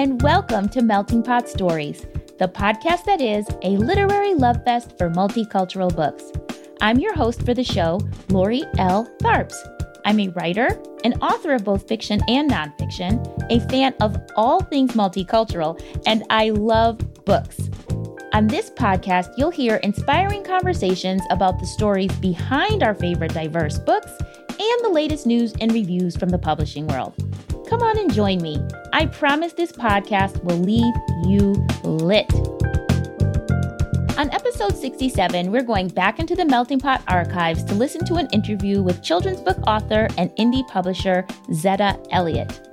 and welcome to Melting Pot Stories, the podcast that is a literary love fest for multicultural books. I'm your host for the show, Lori L. Tharps. I'm a writer, an author of both fiction and nonfiction, a fan of all things multicultural, and I love books. On this podcast, you'll hear inspiring conversations about the stories behind our favorite diverse books and the latest news and reviews from the publishing world. Come on and join me. I promise this podcast will leave you lit. On episode 67, we're going back into the Melting Pot archives to listen to an interview with children's book author and indie publisher Zetta Elliott.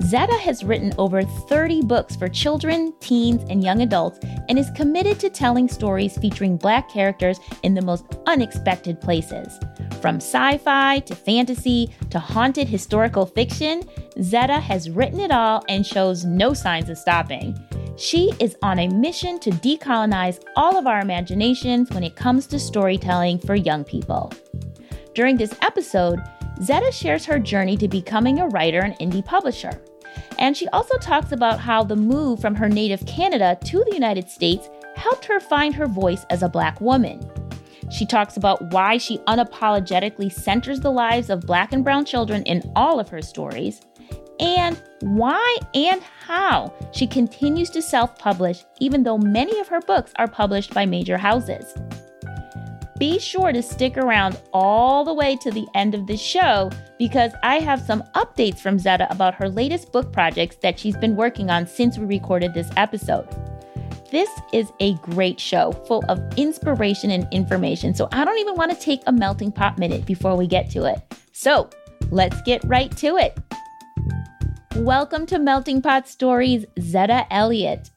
Zetta has written over 30 books for children, teens, and young adults and is committed to telling stories featuring Black characters in the most unexpected places. From sci fi to fantasy to haunted historical fiction, Zetta has written it all and shows no signs of stopping. She is on a mission to decolonize all of our imaginations when it comes to storytelling for young people. During this episode, Zetta shares her journey to becoming a writer and indie publisher. And she also talks about how the move from her native Canada to the United States helped her find her voice as a Black woman. She talks about why she unapologetically centers the lives of Black and Brown children in all of her stories, and why and how she continues to self publish, even though many of her books are published by major houses. Be sure to stick around all the way to the end of the show because I have some updates from Zetta about her latest book projects that she's been working on since we recorded this episode. This is a great show full of inspiration and information, so I don't even want to take a melting pot minute before we get to it. So let's get right to it. Welcome to Melting Pot Stories, Zetta Elliott.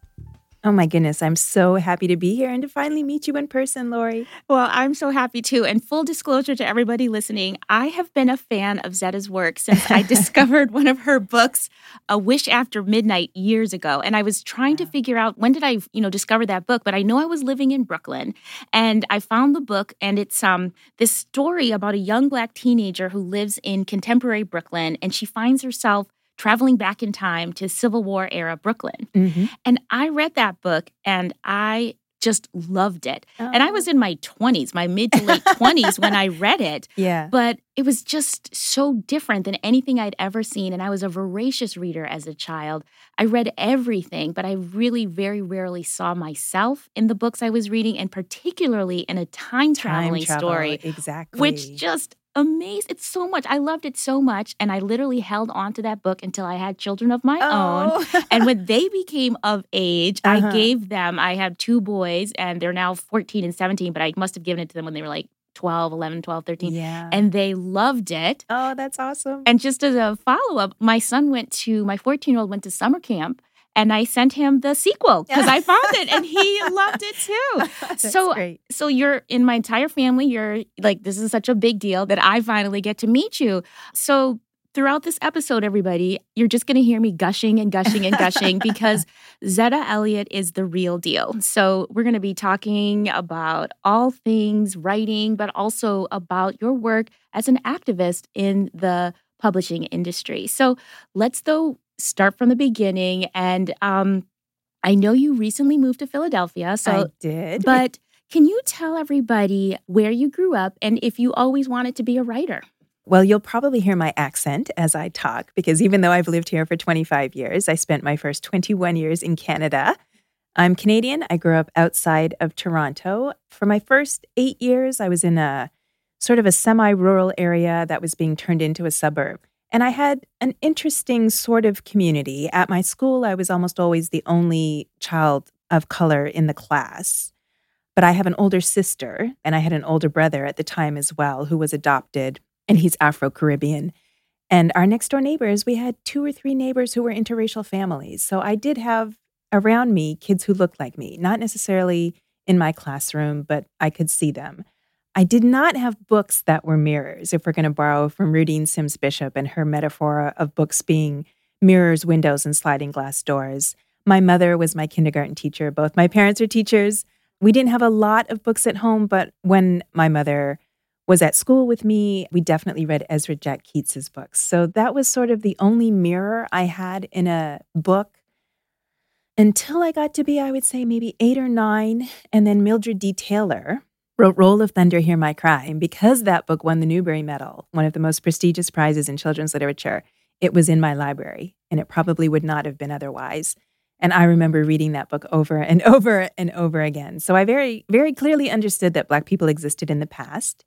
Oh my goodness, I'm so happy to be here and to finally meet you in person, Lori. Well, I'm so happy too. And full disclosure to everybody listening, I have been a fan of Zetta's work since I discovered one of her books, A Wish After Midnight, years ago. And I was trying to figure out when did I, you know, discover that book, but I know I was living in Brooklyn and I found the book and it's um this story about a young black teenager who lives in contemporary Brooklyn and she finds herself traveling back in time to Civil War era Brooklyn. Mm-hmm. And I read that book and I just loved it. Oh. And I was oh. in my 20s, my mid to late 20s when I read it. Yeah. But it was just so different than anything I'd ever seen. And I was a voracious reader as a child. I read everything, but I really very rarely saw myself in the books I was reading, and particularly in a time traveling story. Exactly. Which just amazed. It's so much. I loved it so much. And I literally held on to that book until I had children of my oh. own. and when they became of age, uh-huh. I gave them, I have two boys and they're now 14 and 17, but I must have given it to them when they were like 12, 11, 12, 13. Yeah. And they loved it. Oh, that's awesome. And just as a follow up, my son went to, my 14 year old went to summer camp and I sent him the sequel because I found it and he loved it too. so great. so you're in my entire family, you're like this is such a big deal that I finally get to meet you. So throughout this episode, everybody, you're just going to hear me gushing and gushing and gushing because Zetta Elliott is the real deal. So, we're going to be talking about all things writing, but also about your work as an activist in the publishing industry. So, let's though start from the beginning. And um, I know you recently moved to Philadelphia. So I did. But can you tell everybody where you grew up and if you always wanted to be a writer? Well, you'll probably hear my accent as I talk because even though I've lived here for 25 years, I spent my first 21 years in Canada. I'm Canadian. I grew up outside of Toronto. For my first eight years, I was in a sort of a semi rural area that was being turned into a suburb. And I had an interesting sort of community. At my school, I was almost always the only child of color in the class. But I have an older sister, and I had an older brother at the time as well, who was adopted, and he's Afro Caribbean. And our next door neighbors, we had two or three neighbors who were interracial families. So I did have around me kids who looked like me, not necessarily in my classroom, but I could see them. I did not have books that were mirrors, if we're going to borrow from Rudine Sims Bishop and her metaphor of books being mirrors, windows, and sliding glass doors. My mother was my kindergarten teacher. Both my parents are teachers. We didn't have a lot of books at home, but when my mother was at school with me, we definitely read Ezra Jack Keats's books. So that was sort of the only mirror I had in a book until I got to be, I would say, maybe eight or nine. And then Mildred D. Taylor wrote Roll of Thunder, Hear My Cry. And because that book won the Newbery Medal, one of the most prestigious prizes in children's literature, it was in my library and it probably would not have been otherwise. And I remember reading that book over and over and over again. So I very, very clearly understood that Black people existed in the past.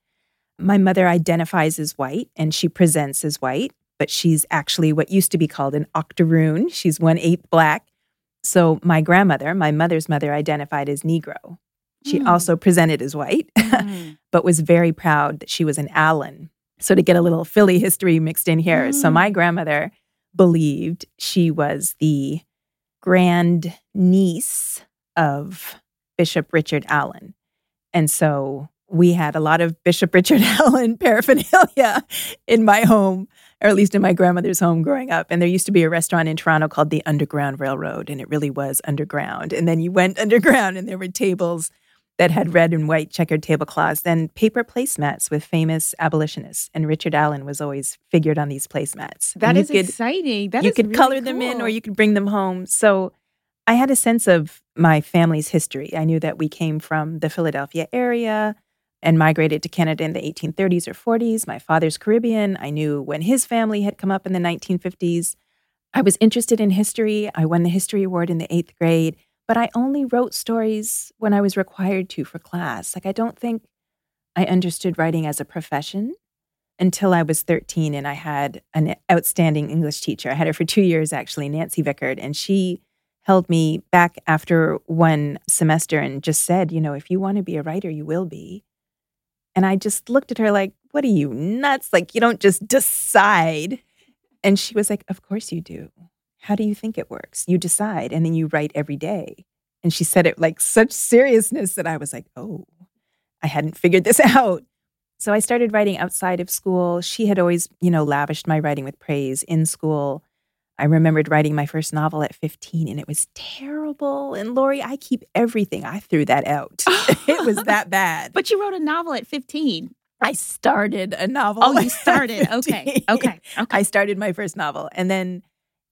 My mother identifies as white and she presents as white, but she's actually what used to be called an octoroon. She's one eighth Black. So my grandmother, my mother's mother, identified as Negro. She mm. also presented as white, mm. but was very proud that she was an Allen. So to get a little Philly history mixed in here. Mm. So my grandmother believed she was the grand niece of Bishop Richard Allen. And so we had a lot of Bishop Richard Allen paraphernalia in my home, or at least in my grandmother's home growing up. And there used to be a restaurant in Toronto called the Underground Railroad, and it really was underground. And then you went underground, and there were tables that had red and white checkered tablecloths, and paper placemats with famous abolitionists. And Richard Allen was always figured on these placemats. That is could, exciting. That you could really color cool. them in or you could bring them home. So I had a sense of my family's history. I knew that we came from the Philadelphia area and migrated to Canada in the 1830s or 40s. My father's Caribbean. I knew when his family had come up in the 1950s. I was interested in history. I won the history award in the eighth grade but I only wrote stories when I was required to for class. Like, I don't think I understood writing as a profession until I was 13 and I had an outstanding English teacher. I had her for two years, actually, Nancy Vickard, and she held me back after one semester and just said, you know, if you want to be a writer, you will be. And I just looked at her like, what are you nuts? Like, you don't just decide. And she was like, of course you do. How do you think it works? You decide and then you write every day. And she said it like such seriousness that I was like, oh, I hadn't figured this out. So I started writing outside of school. She had always, you know, lavished my writing with praise in school. I remembered writing my first novel at 15 and it was terrible. And Lori, I keep everything. I threw that out. it was that bad. But you wrote a novel at 15. I started a novel. Oh, you started. Okay. Okay. Okay. I started my first novel. And then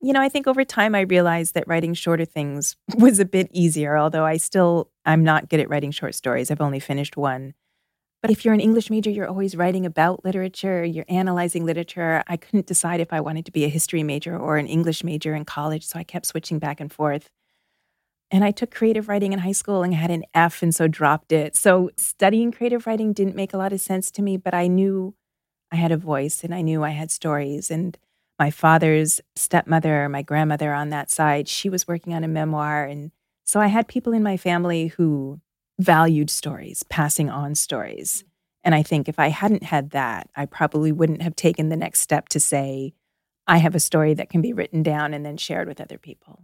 you know, I think over time I realized that writing shorter things was a bit easier, although I still I'm not good at writing short stories. I've only finished one. But if you're an English major, you're always writing about literature, you're analyzing literature. I couldn't decide if I wanted to be a history major or an English major in college, so I kept switching back and forth. And I took creative writing in high school and had an F and so dropped it. So studying creative writing didn't make a lot of sense to me, but I knew I had a voice and I knew I had stories and my father's stepmother, my grandmother on that side, she was working on a memoir. And so I had people in my family who valued stories, passing on stories. Mm-hmm. And I think if I hadn't had that, I probably wouldn't have taken the next step to say, I have a story that can be written down and then shared with other people.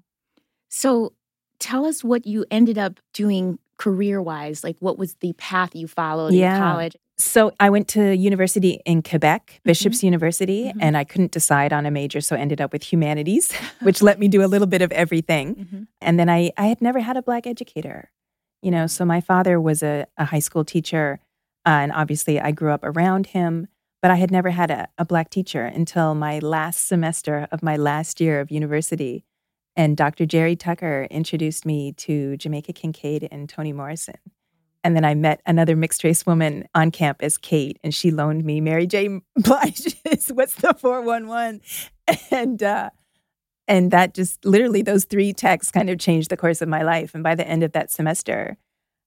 So tell us what you ended up doing career wise. Like, what was the path you followed yeah. in college? So I went to university in Quebec, mm-hmm. Bishop's mm-hmm. University, mm-hmm. and I couldn't decide on a major, so ended up with humanities, which let me do a little bit of everything. Mm-hmm. And then I, I had never had a black educator, you know. So my father was a, a high school teacher, uh, and obviously I grew up around him, but I had never had a, a black teacher until my last semester of my last year of university. And Dr. Jerry Tucker introduced me to Jamaica Kincaid and Toni Morrison. And then I met another mixed race woman on campus, Kate, and she loaned me Mary J. Blige's What's the 411? And uh, and that just literally those three texts kind of changed the course of my life. And by the end of that semester,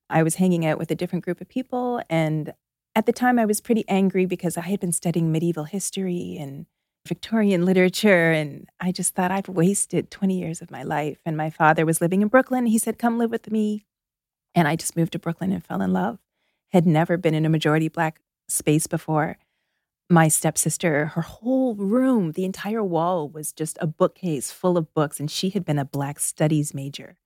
I was hanging out with a different group of people. And at the time, I was pretty angry because I had been studying medieval history and Victorian literature. And I just thought I've wasted 20 years of my life. And my father was living in Brooklyn. He said, Come live with me. And I just moved to Brooklyn and fell in love. Had never been in a majority black space before. My stepsister, her whole room, the entire wall was just a bookcase full of books. And she had been a black studies major.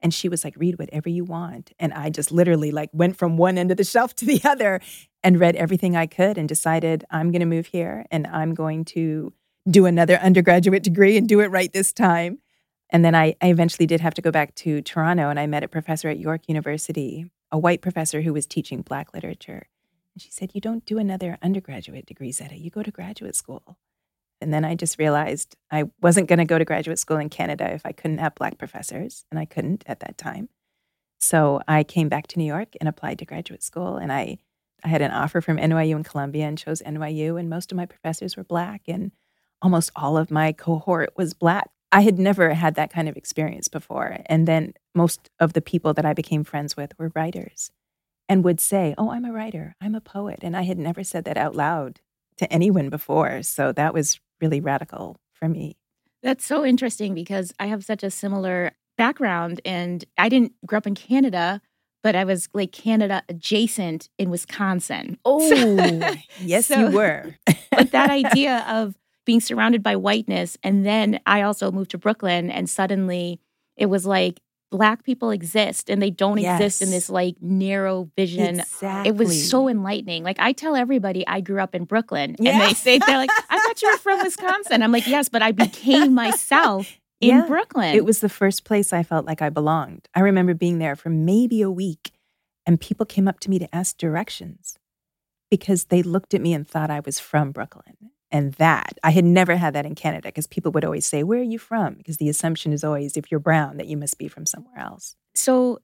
And she was like, read whatever you want. And I just literally like went from one end of the shelf to the other and read everything I could and decided I'm going to move here and I'm going to do another undergraduate degree and do it right this time. And then I, I eventually did have to go back to Toronto and I met a professor at York University, a white professor who was teaching Black literature. And she said, You don't do another undergraduate degree, Zetta. You go to graduate school. And then I just realized I wasn't going to go to graduate school in Canada if I couldn't have Black professors, and I couldn't at that time. So I came back to New York and applied to graduate school. And I, I had an offer from NYU and Columbia and chose NYU. And most of my professors were Black, and almost all of my cohort was Black. I had never had that kind of experience before. And then most of the people that I became friends with were writers and would say, Oh, I'm a writer, I'm a poet. And I had never said that out loud to anyone before. So that was really radical for me. That's so interesting because I have such a similar background and I didn't grow up in Canada, but I was like Canada adjacent in Wisconsin. Oh, yes, so, you were. but that idea of being surrounded by whiteness. And then I also moved to Brooklyn and suddenly it was like black people exist and they don't yes. exist in this like narrow vision. Exactly. It was so enlightening. Like I tell everybody I grew up in Brooklyn and they say they're like, I thought you were from Wisconsin. I'm like, yes, but I became myself in yeah. Brooklyn. It was the first place I felt like I belonged. I remember being there for maybe a week and people came up to me to ask directions because they looked at me and thought I was from Brooklyn. And that, I had never had that in Canada because people would always say, Where are you from? Because the assumption is always, if you're brown, that you must be from somewhere else. So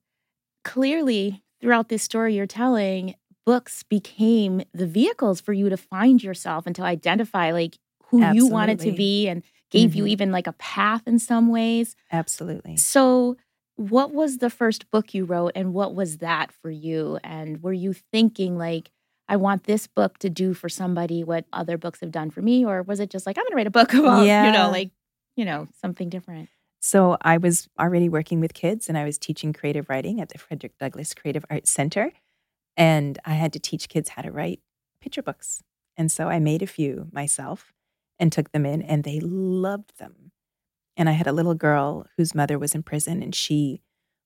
clearly, throughout this story you're telling, books became the vehicles for you to find yourself and to identify like who Absolutely. you wanted to be and gave mm-hmm. you even like a path in some ways. Absolutely. So, what was the first book you wrote and what was that for you? And were you thinking like, I want this book to do for somebody what other books have done for me? Or was it just like, I'm going to write a book about, yeah. you know, like, you know, something different? So I was already working with kids and I was teaching creative writing at the Frederick Douglass Creative Arts Center. And I had to teach kids how to write picture books. And so I made a few myself and took them in, and they loved them. And I had a little girl whose mother was in prison, and she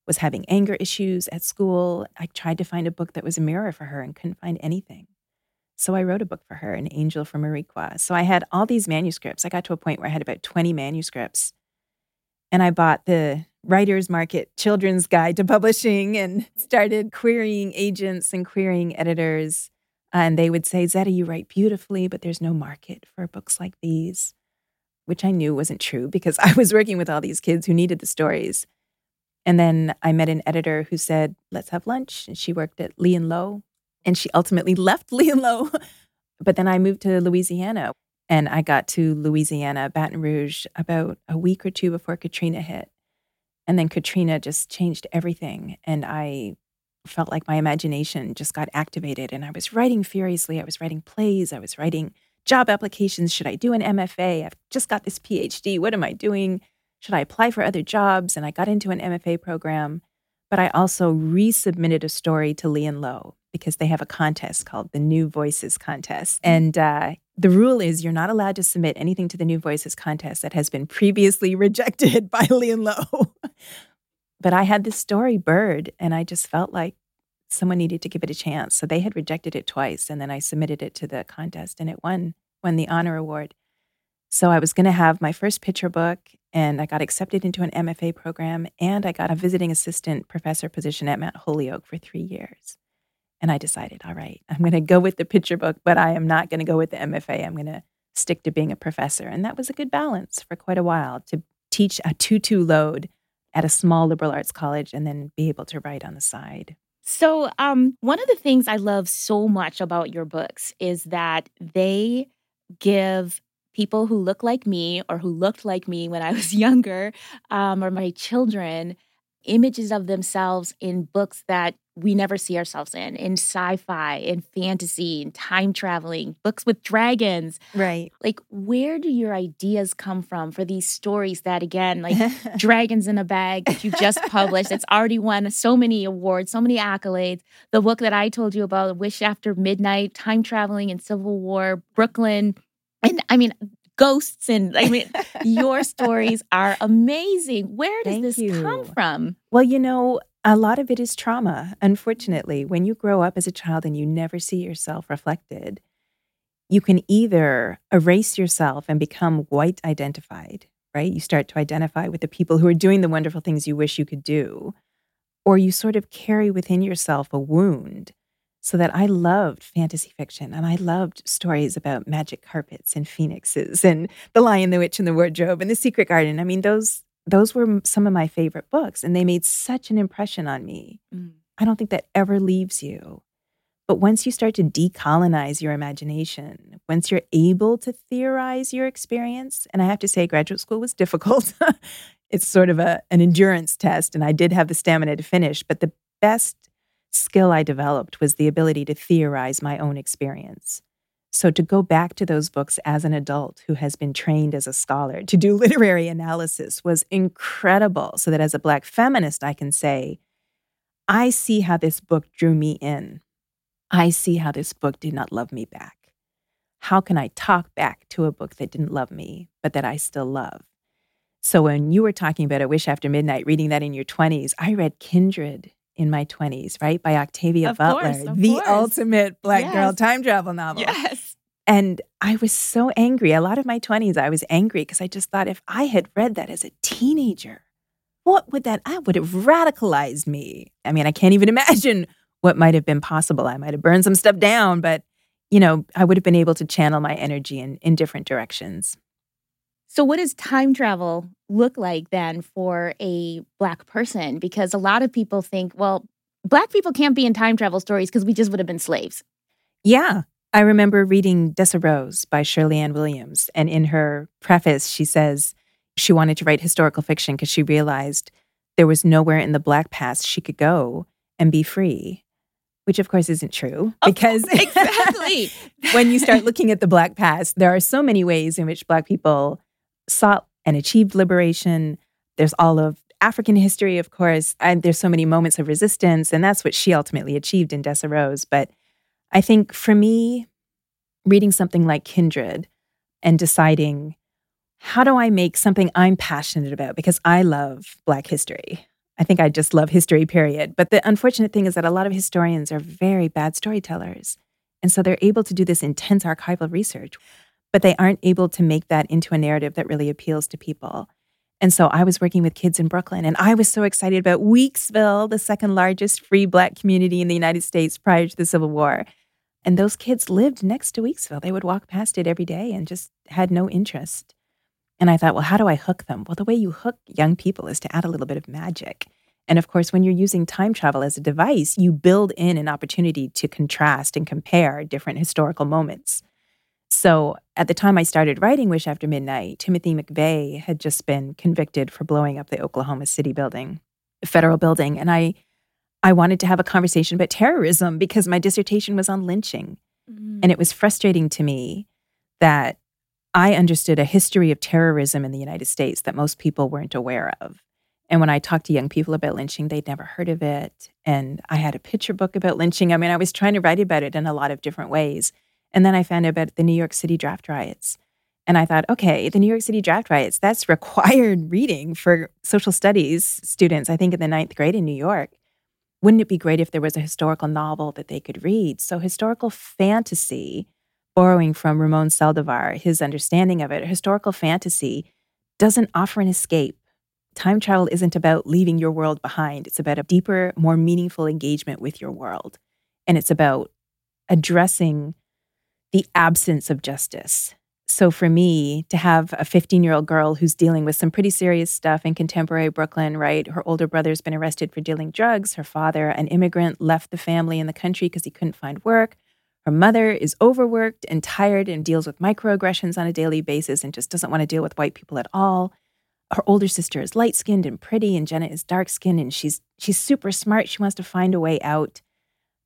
was having anger issues at school. I tried to find a book that was a mirror for her and couldn't find anything. So I wrote a book for her, An Angel from Mariqua. So I had all these manuscripts. I got to a point where I had about 20 manuscripts. And I bought the Writer's Market Children's Guide to Publishing and started querying agents and querying editors and they would say, Zetta, you write beautifully, but there's no market for books like these, which I knew wasn't true because I was working with all these kids who needed the stories. And then I met an editor who said, let's have lunch. And she worked at Lee and Low. And she ultimately left Lee and Low. but then I moved to Louisiana and I got to Louisiana, Baton Rouge, about a week or two before Katrina hit. And then Katrina just changed everything. And I felt like my imagination just got activated and I was writing furiously. I was writing plays, I was writing job applications. Should I do an MFA? I've just got this PhD. What am I doing? Should I apply for other jobs? And I got into an MFA program, but I also resubmitted a story to Lee and Low because they have a contest called the New Voices Contest. And uh, the rule is you're not allowed to submit anything to the New Voices Contest that has been previously rejected by Lee and Low. But I had this story, Bird, and I just felt like someone needed to give it a chance. So they had rejected it twice, and then I submitted it to the contest, and it won won the honor award. So I was going to have my first picture book, and I got accepted into an MFA program, and I got a visiting assistant professor position at Mount Holyoke for three years. And I decided, all right, I'm going to go with the picture book, but I am not going to go with the MFA. I'm going to stick to being a professor. And that was a good balance for quite a while to teach a 2 2 load at a small liberal arts college and then be able to write on the side. So, um, one of the things I love so much about your books is that they give people who look like me or who looked like me when I was younger um, or my children images of themselves in books that we never see ourselves in in sci-fi in fantasy in time traveling books with dragons. Right. Like where do your ideas come from for these stories that again like dragons in a bag that you just published it's already won so many awards so many accolades? The book that i told you about wish after midnight time traveling in civil war brooklyn and i mean ghosts and I mean your stories are amazing. Where does Thank this you. come from? Well, you know, a lot of it is trauma. Unfortunately, when you grow up as a child and you never see yourself reflected, you can either erase yourself and become white identified, right? You start to identify with the people who are doing the wonderful things you wish you could do, or you sort of carry within yourself a wound so that I loved fantasy fiction and I loved stories about magic carpets and phoenixes and The Lion, the Witch, and the Wardrobe and The Secret Garden. I mean, those those were some of my favorite books and they made such an impression on me. Mm. I don't think that ever leaves you. But once you start to decolonize your imagination, once you're able to theorize your experience, and I have to say, graduate school was difficult. it's sort of a, an endurance test, and I did have the stamina to finish. But the best skill I developed was the ability to theorize my own experience. So, to go back to those books as an adult who has been trained as a scholar to do literary analysis was incredible. So that as a Black feminist, I can say, I see how this book drew me in. I see how this book did not love me back. How can I talk back to a book that didn't love me, but that I still love? So, when you were talking about A Wish After Midnight, reading that in your 20s, I read Kindred in my 20s, right? By Octavia of Butler, course, the course. ultimate black yes. girl time travel novel. Yes. And I was so angry. A lot of my 20s, I was angry because I just thought if I had read that as a teenager, what would that, I would have radicalized me. I mean, I can't even imagine what might have been possible. I might have burned some stuff down, but, you know, I would have been able to channel my energy in, in different directions. So, what does time travel look like then for a Black person? Because a lot of people think, well, Black people can't be in time travel stories because we just would have been slaves. Yeah. I remember reading Dessa Rose by Sherley Anne Williams. And in her preface, she says she wanted to write historical fiction because she realized there was nowhere in the Black past she could go and be free. Which, of course, isn't true because oh, exactly when you start looking at the Black past, there are so many ways in which Black people sought and achieved liberation. There's all of African history, of course, and there's so many moments of resistance, and that's what she ultimately achieved in Dessa Rose. But I think for me, reading something like Kindred and deciding how do I make something I'm passionate about because I love Black history. I think I just love history, period. But the unfortunate thing is that a lot of historians are very bad storytellers. And so they're able to do this intense archival research but they aren't able to make that into a narrative that really appeals to people. And so I was working with kids in Brooklyn, and I was so excited about Weeksville, the second largest free Black community in the United States prior to the Civil War. And those kids lived next to Weeksville. They would walk past it every day and just had no interest. And I thought, well, how do I hook them? Well, the way you hook young people is to add a little bit of magic. And of course, when you're using time travel as a device, you build in an opportunity to contrast and compare different historical moments. So at the time I started writing Wish After Midnight, Timothy McVeigh had just been convicted for blowing up the Oklahoma City building, the federal building. And I I wanted to have a conversation about terrorism because my dissertation was on lynching. Mm. And it was frustrating to me that I understood a history of terrorism in the United States that most people weren't aware of. And when I talked to young people about lynching, they'd never heard of it. And I had a picture book about lynching. I mean, I was trying to write about it in a lot of different ways. And then I found out about the New York City draft riots. And I thought, okay, the New York City draft riots, that's required reading for social studies students, I think in the ninth grade in New York. Wouldn't it be great if there was a historical novel that they could read? So, historical fantasy, borrowing from Ramon Saldivar, his understanding of it, historical fantasy doesn't offer an escape. Time travel isn't about leaving your world behind, it's about a deeper, more meaningful engagement with your world. And it's about addressing the absence of justice. So for me to have a 15 year old girl who's dealing with some pretty serious stuff in contemporary Brooklyn, right? Her older brother's been arrested for dealing drugs. Her father, an immigrant, left the family in the country because he couldn't find work. Her mother is overworked and tired and deals with microaggressions on a daily basis and just doesn't want to deal with white people at all. Her older sister is light skinned and pretty, and Jenna is dark skinned and she's she's super smart. She wants to find a way out.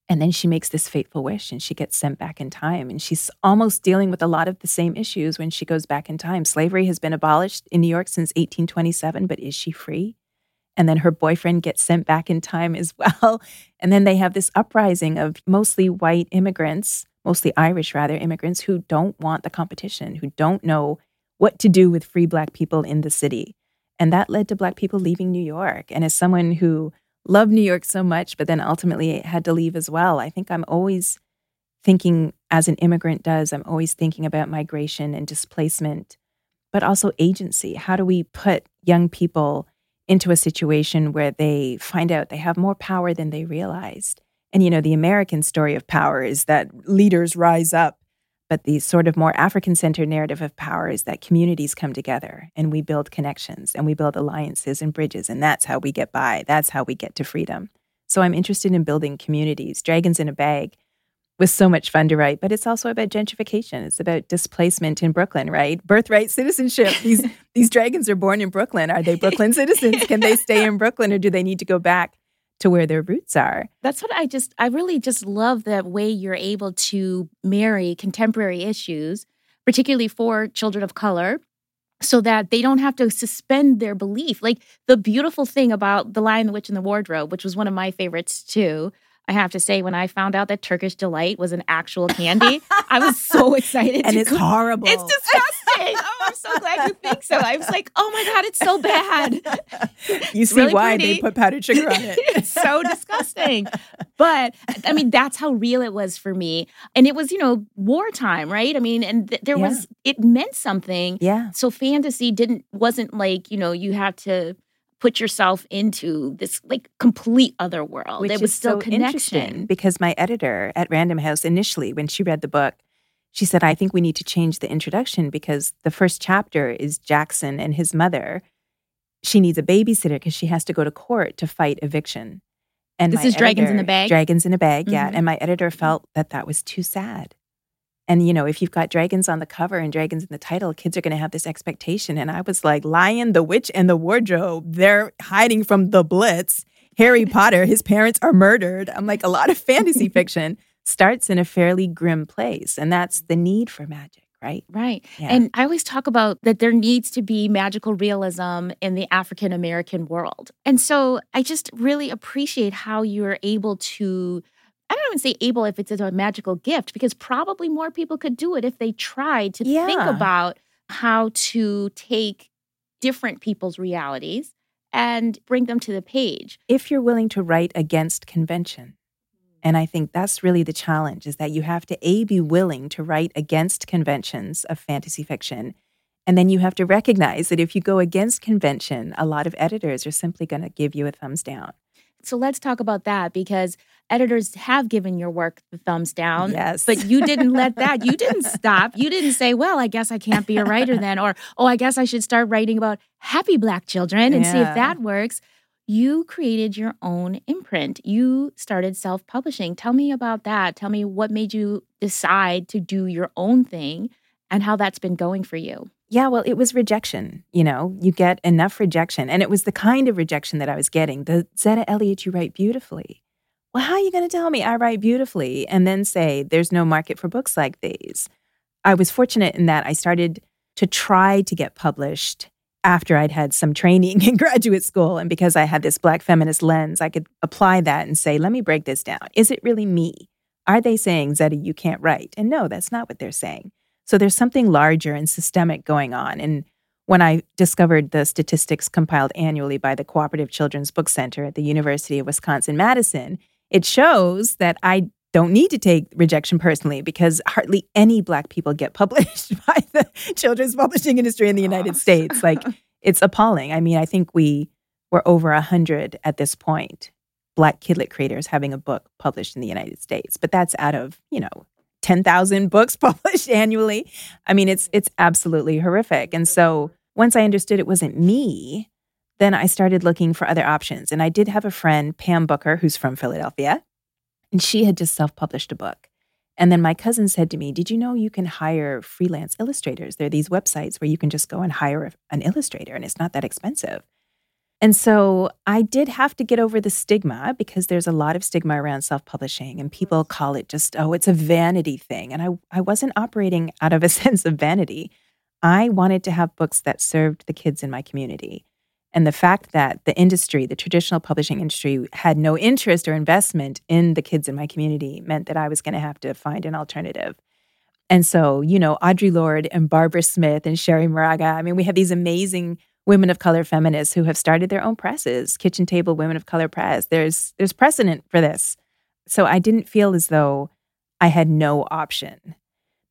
And then she makes this fateful wish and she gets sent back in time. And she's almost dealing with a lot of the same issues when she goes back in time. Slavery has been abolished in New York since 1827, but is she free? And then her boyfriend gets sent back in time as well. And then they have this uprising of mostly white immigrants, mostly Irish rather, immigrants who don't want the competition, who don't know what to do with free Black people in the city. And that led to Black people leaving New York. And as someone who loved New York so much, but then ultimately had to leave as well. I think I'm always thinking, as an immigrant does, I'm always thinking about migration and displacement, but also agency. How do we put young people into a situation where they find out they have more power than they realized? And, you know, the American story of power is that leaders rise up, but the sort of more African centered narrative of power is that communities come together and we build connections and we build alliances and bridges. And that's how we get by. That's how we get to freedom. So I'm interested in building communities. Dragons in a Bag was so much fun to write, but it's also about gentrification. It's about displacement in Brooklyn, right? Birthright citizenship. These these dragons are born in Brooklyn. Are they Brooklyn citizens? Can they stay in Brooklyn or do they need to go back to where their roots are? That's what I just I really just love the way you're able to marry contemporary issues, particularly for children of color, so that they don't have to suspend their belief. Like the beautiful thing about The Lion, the Witch, and the Wardrobe, which was one of my favorites too, I have to say, when I found out that Turkish delight was an actual candy, I was so excited. and it's go. horrible. It's disgusting. oh, I'm so glad you think so. I was like, oh my god, it's so bad. You see really why pretty. they put powdered sugar on it. it's so disgusting. But I mean, that's how real it was for me. And it was, you know, wartime, right? I mean, and th- there yeah. was it meant something. Yeah. So fantasy didn't wasn't like you know you had to put yourself into this like complete other world. Which it was still so connection. Because my editor at Random House initially, when she read the book, she said, I think we need to change the introduction because the first chapter is Jackson and his mother. She needs a babysitter because she has to go to court to fight eviction. And this is editor, Dragons in the Bag? Dragons in a Bag, yeah. Mm-hmm. And my editor felt that that was too sad. And, you know, if you've got dragons on the cover and dragons in the title, kids are going to have this expectation. And I was like, Lion, the Witch, and the Wardrobe, they're hiding from the Blitz. Harry Potter, his parents are murdered. I'm like, a lot of fantasy fiction starts in a fairly grim place. And that's the need for magic. Right. Right. Yeah. And I always talk about that there needs to be magical realism in the African American world. And so I just really appreciate how you're able to I don't even say able if it's a magical gift, because probably more people could do it if they tried to yeah. think about how to take different people's realities and bring them to the page. If you're willing to write against convention. And I think that's really the challenge is that you have to A, be willing to write against conventions of fantasy fiction. And then you have to recognize that if you go against convention, a lot of editors are simply going to give you a thumbs down. So let's talk about that because editors have given your work the thumbs down. Yes. But you didn't let that, you didn't stop. You didn't say, well, I guess I can't be a writer then, or, oh, I guess I should start writing about happy Black children and yeah. see if that works. You created your own imprint. You started self publishing. Tell me about that. Tell me what made you decide to do your own thing and how that's been going for you. Yeah, well, it was rejection. You know, you get enough rejection. And it was the kind of rejection that I was getting. The Zetta Elliott, you write beautifully. Well, how are you going to tell me I write beautifully and then say there's no market for books like these? I was fortunate in that I started to try to get published after I'd had some training in graduate school. And because I had this Black feminist lens, I could apply that and say, let me break this down. Is it really me? Are they saying, Zetta, you can't write? And no, that's not what they're saying. So there's something larger and systemic going on. And when I discovered the statistics compiled annually by the Cooperative Children's Book Center at the University of Wisconsin Madison, it shows that I don't need to take rejection personally because hardly any Black people get published by the children's publishing industry in the United States. Like, it's appalling. I mean, I think we were over 100 at this point, Black kidlit creators having a book published in the United States. But that's out of, you know, 10,000 books published annually. I mean, it's it's absolutely horrific. And so once I understood it wasn't me, then I started looking for other options. And I did have a friend, Pam Booker, who's from Philadelphia, and she had just self-published a book. And then my cousin said to me, Did you know you can hire freelance illustrators? There are these websites where you can just go and hire an illustrator and it's not that expensive. And so I did have to get over the stigma because there's a lot of stigma around self publishing, and people mm-hmm. call it just, oh, it's a vanity thing. And I, I wasn't operating out of a sense of vanity. I wanted to have books that served the kids in my community. And the fact that the industry, the traditional publishing industry, had no interest or investment in the kids in my community meant that I was going to have to find an alternative. And so, you know, Audre Lorde and Barbara Smith and Cherríe Moraga, I mean, we have these amazing women of color feminists who have started their own presses, Kitchen Table Women of Color Press. There's there's precedent for this. So I didn't feel as though I had no option.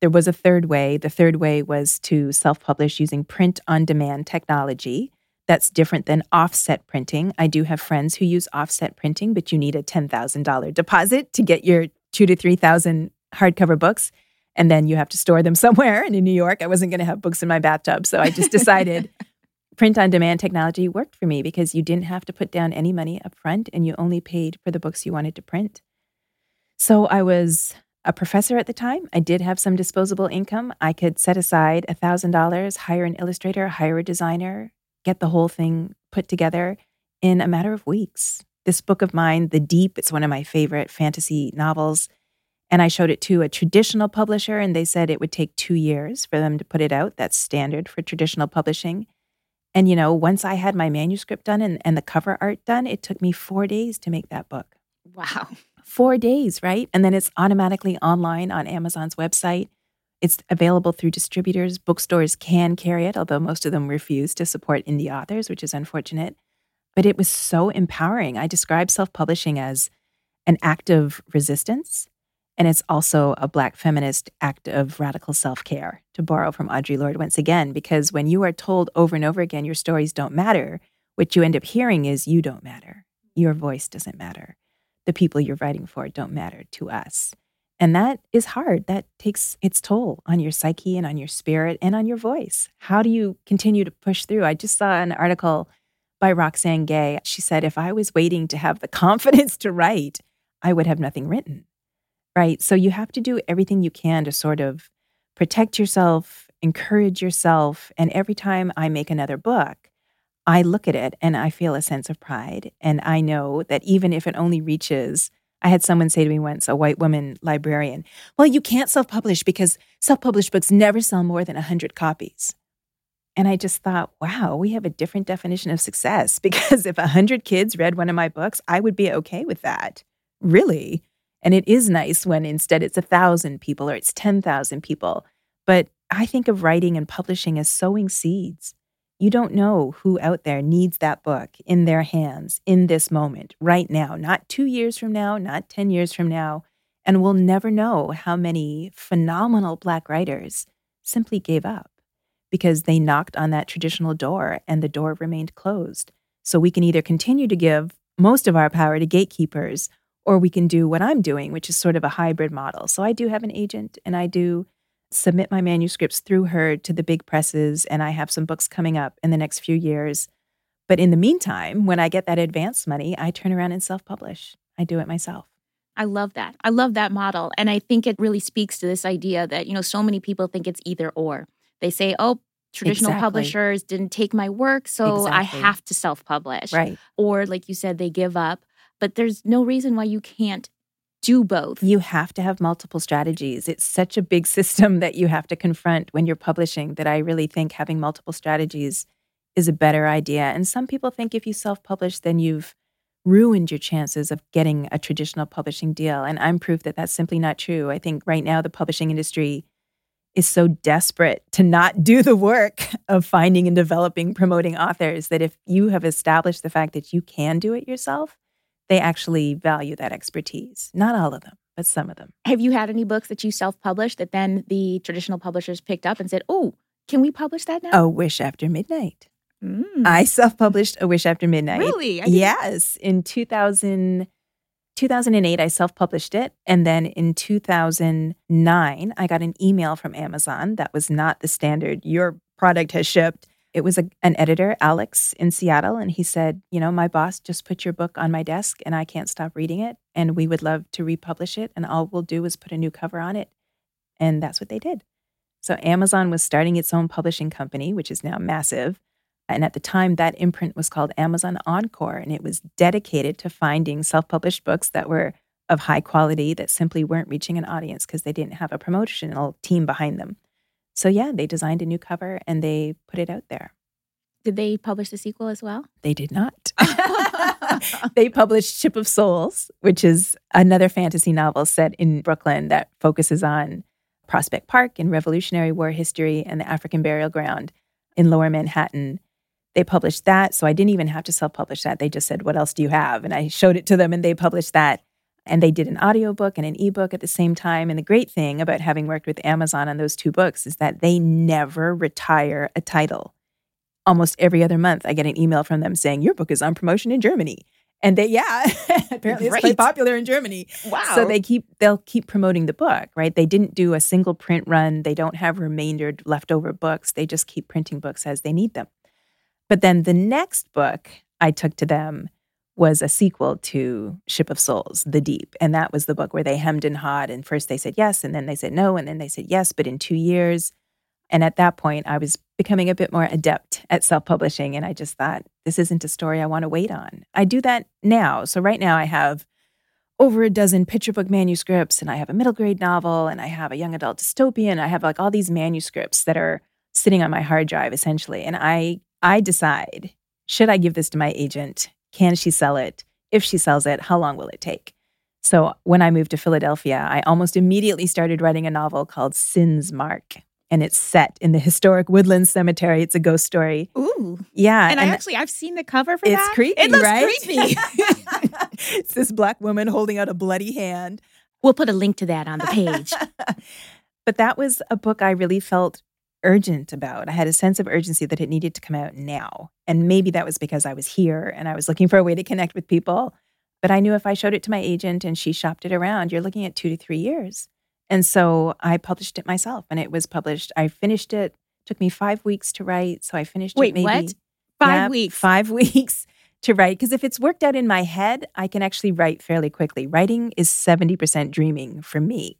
There was a third way. The third way was to self-publish using print on demand technology. That's different than offset printing. I do have friends who use offset printing, but you need a $10,000 deposit to get your two to 3,000 hardcover books. And then you have to store them somewhere. And in New York, I wasn't going to have books in my bathtub. So I just decided print on demand technology worked for me because you didn't have to put down any money up front and you only paid for the books you wanted to print. So I was a professor at the time. I did have some disposable income. I could set aside $1,000, hire an illustrator, hire a designer, get the whole thing put together in a matter of weeks. This book of mine, The Deep, it's one of my favorite fantasy novels. And I showed it to a traditional publisher, and they said it would take two years for them to put it out. That's standard for traditional publishing. And, you know, once I had my manuscript done and, and the cover art done, it took me four days to make that book. Wow. Four days, right? And then it's automatically online on Amazon's website. It's available through distributors. Bookstores can carry it, although most of them refuse to support indie authors, which is unfortunate. But it was so empowering. I describe self publishing as an act of resistance and it's also a Black feminist act of radical self care, to borrow from Audre Lorde once again, because when you are told over and over again your stories don't matter, what you end up hearing is you don't matter. Your voice doesn't matter. The people you're writing for don't matter to us. And that is hard. That takes its toll on your psyche and on your spirit and on your voice. How do you continue to push through? I just saw an article by Roxane Gay. She said, if I was waiting to have the confidence to write, I would have nothing written right? So you have to do everything you can to sort of protect yourself, encourage yourself. And every time I make another book, I look at it and I feel a sense of pride. And I know that even if it only reaches, I had someone say to me once, a white woman librarian, well, you can't self publish because self published books never sell more than 100 copies. And I just thought, wow, we have a different definition of success because if 100 kids read one of my books, I would be okay with that. Really. And it is nice when instead it's a thousand people or it's 10,000 people. But I think of writing and publishing as sowing seeds. You don't know who out there needs that book in their hands in this moment, right now, not two years from now, not 10 years from now. And we'll never know how many phenomenal Black writers simply gave up because they knocked on that traditional door and the door remained closed. So we can either continue to give most of our power to gatekeepers or we can do what I'm doing, which is sort of a hybrid model. So I do have an agent and I do submit my manuscripts through her to the big presses, and I have some books coming up in the next few years. But in the meantime, when I get that advance money, I turn around and self publish. I do it myself. I love that. I love that model. And I think it really speaks to this idea that, you know, so many people think it's either or. They say, oh, traditional exactly. publishers didn't take my work, so exactly. I have to self publish. Right. Or, like you said, they give up but there's no reason why you can't do both. You have to have multiple strategies. It's such a big system that you have to confront when you're publishing that I really think having multiple strategies is a better idea. And some people think if you self publish, then you've ruined your chances of getting a traditional publishing deal. And I'm proof that that's simply not true. I think right now the publishing industry is so desperate to not do the work of finding and developing, promoting authors that if you have established the fact that you can do it yourself, they actually value that expertise. Not all of them, but some of them. Have you had any books that you self published that then the traditional publishers picked up and said, oh, can we publish that now? A Wish After Midnight. Mm. I self published A Wish After Midnight. Really? Yes. In 2000, 2008, I self published it. And then in 2009, I got an email from Amazon that was not the standard, your product has shipped it was a, an editor, Alex, in Seattle, and he said, You know, my boss just put your book on my desk and I can't stop reading it. And we would love to republish it. And all we'll do is put a new cover on it. And that's what they did. So Amazon was starting its own publishing company, which is now massive. And at the time, that imprint was called Amazon Encore, and it was dedicated to finding self published books that were of high quality that simply weren't reaching an audience because they didn't have a promotional team behind them. So, yeah, they designed a new cover and they put it out there. Did they publish the sequel as well? They did not. they published Ship of Souls, which is another fantasy novel set in Brooklyn that focuses on Prospect Park and Revolutionary War history and the African burial ground in lower Manhattan. They published that. So I didn't even have to self publish that. They just said, What else do you have? And I showed it to them and they published that. And they did an audiobook and an ebook at the same time. And the great thing about having worked with Amazon on those two books is that they never retire a title. almost every other month, I get an email from them saying, Your book is on promotion in Germany. And they, yeah, apparently it's quite popular in Germany. Wow. So they keep, they'll keep promoting the book, right? They didn't do a single print run. They don't have remaindered leftover books. They just keep printing books as they need them. But then the next book I took to them was a sequel to Ship of Souls, The Deep. And that was the book where they hemmed and hawed. And first they said yes, and then they said no, and then they said yes, but in two years. And at that point, I was becoming a bit more adept at self publishing. And I just thought, this isn't a story I want to wait on. I do that now. So right now, I have over a dozen picture book manuscripts, and I have a middle grade novel, and I have a young adult dystopian. I have like all these manuscripts that are sitting on my hard drive essentially. And I, I decide should I give this to my agent? Can she sell it? If she sells it, how long will it take? So when I moved to Philadelphia, I almost immediately started writing a novel called Sin's Mark and it's set in the historic Woodland Cemetery. It's a ghost story. Ooh. Yeah. And, and I actually I've seen the cover for it's that. It's creepy, it looks right? creepy. it's this black woman holding out a bloody hand. We'll put a link to that on the page. but that was a book I really felt urgent about. I had a sense of urgency that it needed to come out now. And maybe that was because I was here and I was looking for a way to connect with people. But I knew if I showed it to my agent and she shopped it around, you're looking at two to three years. And so I published it myself and it was published. I finished it, took me five weeks to write. So I finished Wait, it maybe what? Five yeah, weeks. Five weeks to write. Because if it's worked out in my head, I can actually write fairly quickly. Writing is 70% dreaming for me.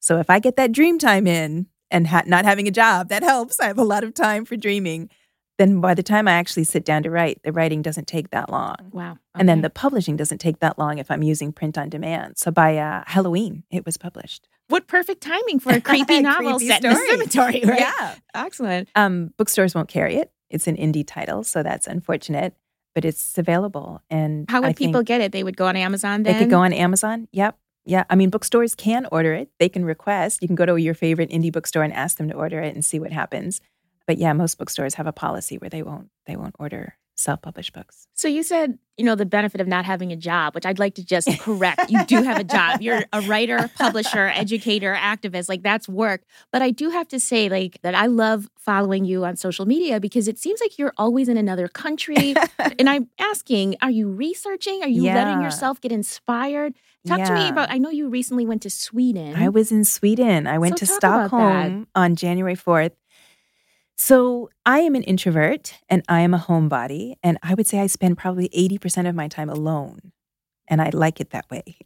So if I get that dream time in and ha- not having a job, that helps. I have a lot of time for dreaming. Then by the time I actually sit down to write, the writing doesn't take that long. Wow. Okay. And then the publishing doesn't take that long if I'm using print on demand. So by uh, Halloween, it was published. What perfect timing for a creepy novel Creepy set in a story. cemetery, right? Yeah. Excellent. Um, bookstores won't carry it. It's an indie title, so that's unfortunate, but it's available. And How would I people get it? They would go on Amazon then? They could go on Amazon. Yep. Yeah. I mean, bookstores can order it. They can request. You can go to your favorite indie bookstore and ask them to order it and see what happens. But yeah, most bookstores have a policy where they won't they won't order self-published books. So you said, you know, the benefit of not having a job, which I'd like to just correct. you do have a job. You're a writer, publisher, educator, activist. Like that's work. But I do have to say, like, that I love following you on social media because it seems like you're always in another country. and I'm asking, are you researching? Are you letting yourself get inspired? Talk to me about I know you recently went to Sweden. I was in Sweden. I went So to talk about that. Stockholm on January 4th. So I am an introvert and I am a homebody. And I would say I spend probably 80% of my time alone. And I like it that way.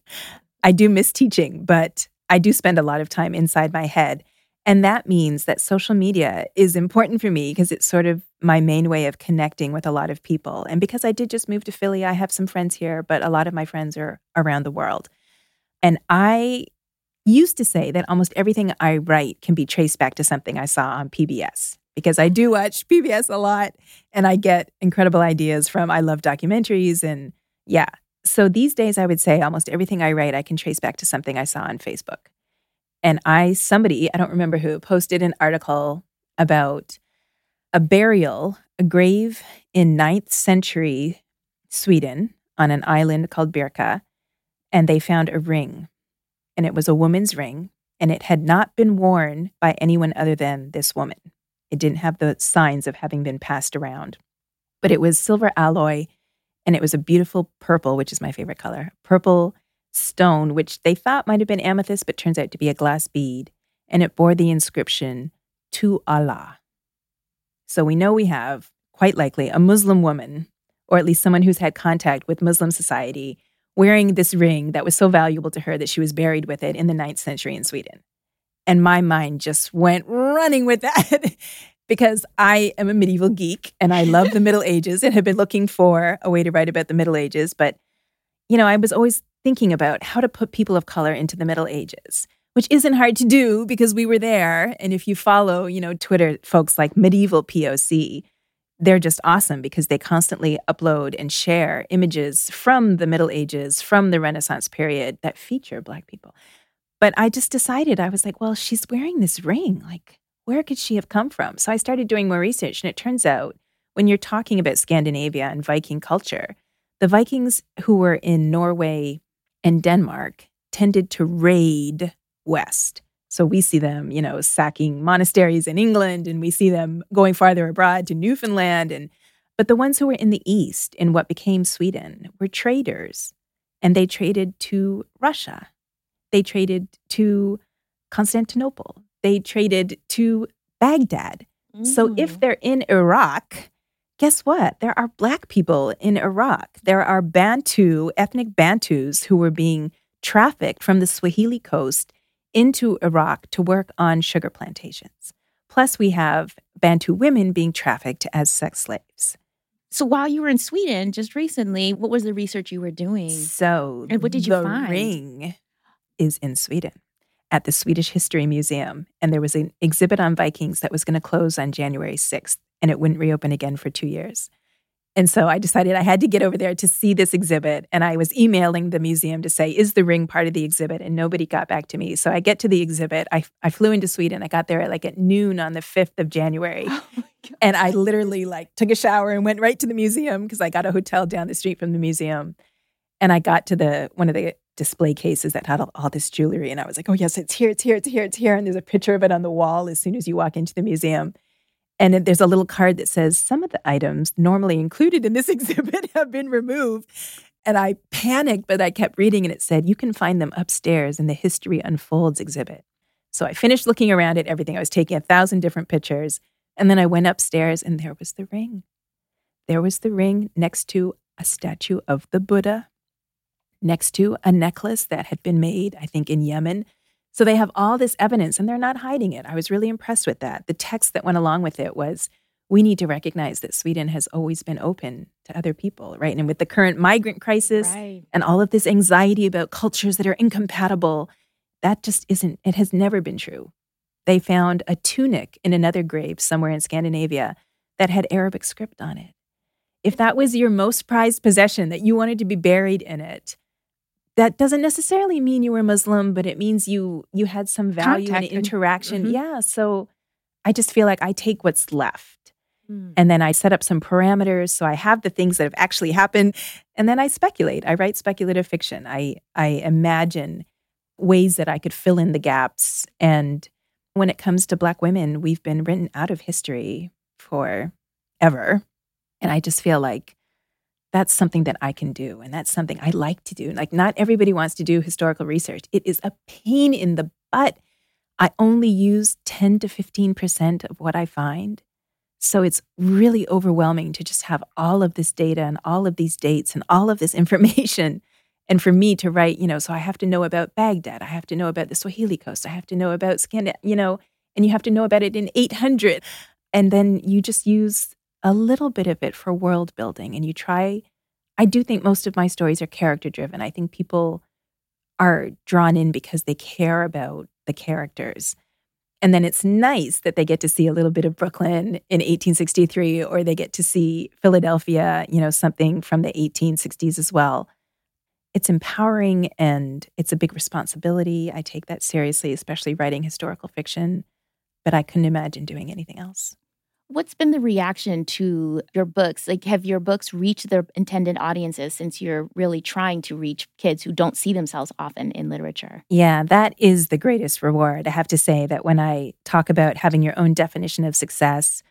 I do miss teaching, but I do spend a lot of time inside my head. And that means that social media is important for me because it's sort of my main way of connecting with a lot of people. And because I did just move to Philly, I have some friends here, but a lot of my friends are around the world. And I used to say that almost everything I write can be traced back to something I saw on PBS because I do watch PBS a lot and I get incredible ideas from, I love documentaries and yeah. So these days, I would say almost everything I write, I can trace back to something I saw on Facebook. And I, somebody, I don't remember who, posted an article about a burial, a grave in ninth century Sweden on an island called Birka. And they found a ring. And it was a woman's ring. And it had not been worn by anyone other than this woman. It didn't have the signs of having been passed around. But it was silver alloy. And it was a beautiful purple, which is my favorite color, purple stone, which they thought might have been amethyst, but turns out to be a glass bead. And it bore the inscription, To Allah. So we know we have, quite likely, a Muslim woman, or at least someone who's had contact with Muslim society, wearing this ring that was so valuable to her that she was buried with it in the ninth century in Sweden. And my mind just went running with that because I am a medieval geek and I love the Middle Ages and have been looking for a way to write about the Middle Ages. But, you know, I was always thinking about how to put people of color into the Middle Ages, which isn't hard to do because we were there. And if you follow, you know, Twitter folks like Medieval POC, they're just awesome because they constantly upload and share images from the Middle Ages, from the Renaissance period that feature Black people. But I just decided, I was like, well, she's wearing this ring. Like, where could she have come from? So I started doing more research. And it turns out when you're talking about Scandinavia and Viking culture, the Vikings who were in Norway and Denmark tended to raid west. So we see them, you know, sacking monasteries in England and we see them going farther abroad to Newfoundland and but the ones who were in the east in what became Sweden were traders and they traded to Russia. They traded to Constantinople. They traded to Baghdad. Mm. So if mm. they're in Iraq, guess what? There are black people in Iraq. There are Bantu, ethnic Bantus who were being trafficked from the Swahili coast into Iraq to work on sugar plantations. Plus, we have Bantu women being trafficked as sex slaves. So while you were in Sweden just recently, what was the research you were doing? So, and what did you the find? ring is in Sweden at the Swedish History Museum, and there was an exhibit on Vikings that was going to close on January 6th, and it wouldn't reopen again for two years. And so I decided I had to get over there to see this exhibit. And I was emailing the museum to say, is the ring part of the exhibit? And nobody got back to me. So I get to the exhibit. I, I flew into Sweden. I got there at like at noon on the 5th of January. Oh and I literally like took a shower and went right to the museum because I got a hotel down the street from the museum. And I got to the one of the display cases that had all, all this jewelry. And I was like, oh, yes, it's here, it's here, it's here, it's here. And there's a picture of it on the wall as soon as you walk into the museum. And there's a little card that says some of the items normally included in this exhibit have been removed. And I panicked, but I kept reading and it said, you can find them upstairs in the History Unfolds exhibit. So I finished looking around at everything. I was taking a thousand different pictures. And then I went upstairs and there was the ring. There was the ring next to a statue of the Buddha, next to a necklace that had been made, I think, in Yemen so they have all this evidence and they're not hiding it. I was really impressed with that. The text that went along with it was we need to recognize that Sweden has always been open to other people, right? And with the current migrant crisis right. and all of this anxiety about cultures that are incompatible, that just isn't, it has never been true. They found a tunic in another grave somewhere in Scandinavia that had Arabic script on it. If that was your most prized possession, that you wanted to be buried in it, that doesn't necessarily mean you were Muslim, but it means you you had some value Contact and interaction. Mm-hmm. Yeah. So I just feel like I take what's left. Mm. And then I set up some parameters. So I have the things that have actually happened. And then I speculate. I write speculative fiction. I I imagine ways that I could fill in the gaps. And when it comes to black women, we've been written out of history for ever. And I just feel like that's something that I can do. And that's something I like to do. Like, not everybody wants to do historical research. It is a pain in the butt. I only use 10 to 15% of what I find. So it's really overwhelming to just have all of this data and all of these dates and all of this information. And for me to write, you know, so I have to know about Baghdad. I have to know about the Swahili coast. I have to know about Scandinavia, you know, and you have to know about it in 800. And then you just use a little bit of it for world building and you try I do think most of my stories are character driven. I think people are drawn in because they care about the characters. And then it's nice that they get to see a little bit of Brooklyn in 1863 or they get to see Philadelphia, you know, something from the 1860s as well. It's empowering and it's a big responsibility. I take that seriously, especially writing historical fiction, but I couldn't imagine doing anything else. What's been the reaction to your books? Like, have your books reached their intended audiences since you're really trying to reach kids who don't see themselves often in literature? Yeah, that is the greatest reward. I have to say that when I talk about having your own definition of success,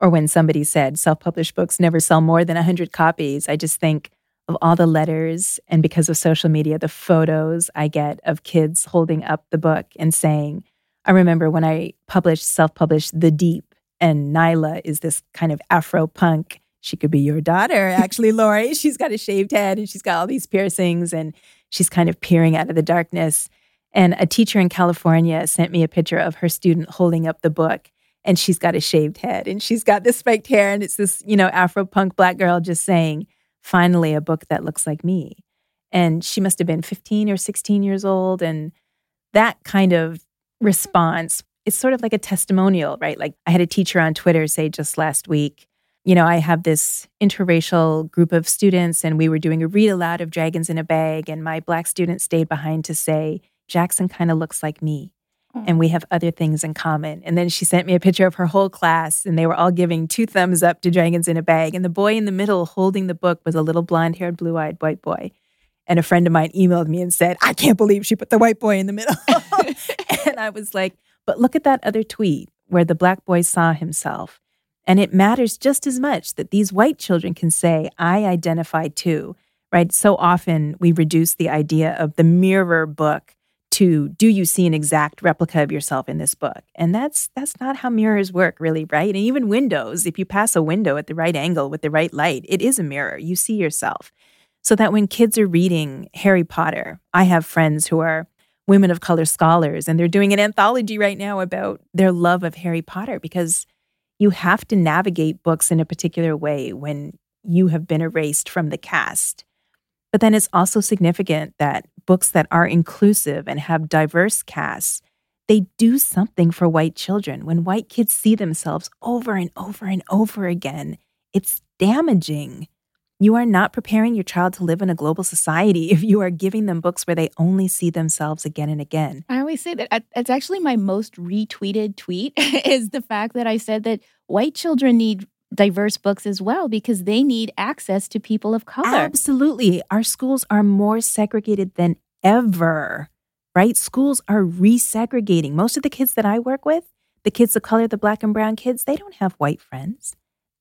or when somebody said self published books never sell more than 100 copies, I just think of all the letters and because of social media, the photos I get of kids holding up the book and saying, I remember when I published, self published The Deep and Nyla is this kind of Afro punk. She could be your daughter, actually, Lori. She's got a shaved head and she's got all these piercings and she's kind of peering out of the darkness. And a teacher in California sent me a picture of her student holding up the book and she's got a shaved head and she's got this spiked hair and it's this, you know, Afro punk black girl just saying, finally, a book that looks like me. And she must have been 15 or 16 years old. And that kind of response it's sort of like a testimonial, right? Like I had a teacher on Twitter say just last week, you know, I have this interracial group of students and we were doing a read aloud of Dragons in a Bag. And my black student stayed behind to say, Jackson kind of looks like me. Mm. And we have other things in common. And then she sent me a picture of her whole class, and they were all giving two thumbs up to Dragons in a Bag. And the boy in the middle holding the book was a little blonde haired, blue eyed white boy. And a friend of mine emailed me and said, I can't believe she put the white boy in the middle. and I was like, but look at that other tweet where the black boy saw himself. And it matters just as much that these white children can say, I identify too, right? So often we reduce the idea of the mirror book to do you see an exact replica of yourself in this book and that's that's not how mirrors work really right and even windows if you pass a window at the right angle with the right light it is a mirror you see yourself so that when kids are reading harry potter i have friends who are women of color scholars and they're doing an anthology right now about their love of harry potter because you have to navigate books in a particular way when you have been erased from the cast but then it's also significant that books that are inclusive and have diverse casts, they do something for white children. When white kids see themselves over and over and over again, it's damaging. You are not preparing your child to live in a global society if you are giving them books where they only see themselves again and again. I always say that uh, it's actually my most retweeted tweet is the fact that I said that white children need diverse books as well because they need access to people of color. Absolutely. Our schools are more segregated than ever, right? Schools are resegregating. Most of the kids that I work with, the kids of color, the black and brown kids, they don't have white friends.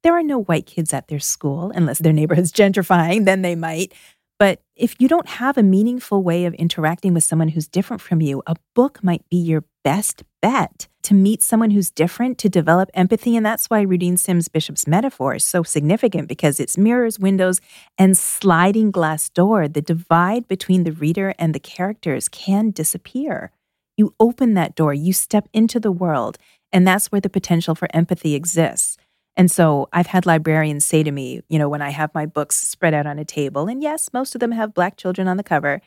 There are no white kids at their school unless their neighborhood's gentrifying, then they might. But if you don't have a meaningful way of interacting with someone who's different from you, a book might be your best bet to meet someone who's different, to develop empathy. And that's why Rudine Sims Bishop's metaphor is so significant because it's mirrors, windows, and sliding glass door. The divide between the reader and the characters can disappear. You open that door, you step into the world, and that's where the potential for empathy exists. And so I've had librarians say to me, you know, when I have my books spread out on a table, and yes, most of them have Black children on the cover.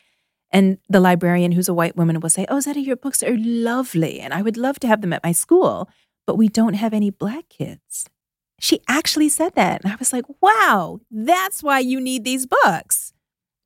And the librarian, who's a white woman, will say, Oh, Zetta, your books are lovely. And I would love to have them at my school, but we don't have any Black kids. She actually said that. And I was like, Wow, that's why you need these books.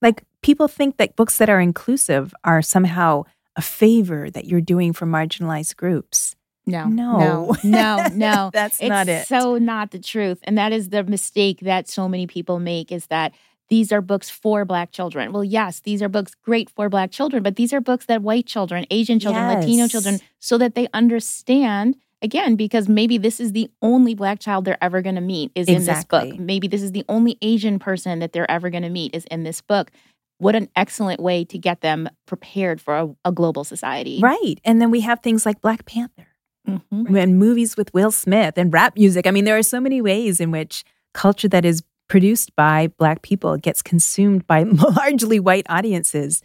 Like, people think that books that are inclusive are somehow a favor that you're doing for marginalized groups. No, no, no, no, no. That's it's not it. So not the truth, and that is the mistake that so many people make is that these are books for Black children. Well, yes, these are books great for Black children, but these are books that white children, Asian children, yes. Latino children, so that they understand again because maybe this is the only black child they're ever going to meet is exactly. in this book maybe this is the only asian person that they're ever going to meet is in this book what an excellent way to get them prepared for a, a global society right and then we have things like black panther Mm-hmm. and movies with Will Smith and rap music. I mean, there are so many ways in which culture that is produced by Black people gets consumed by largely white audiences.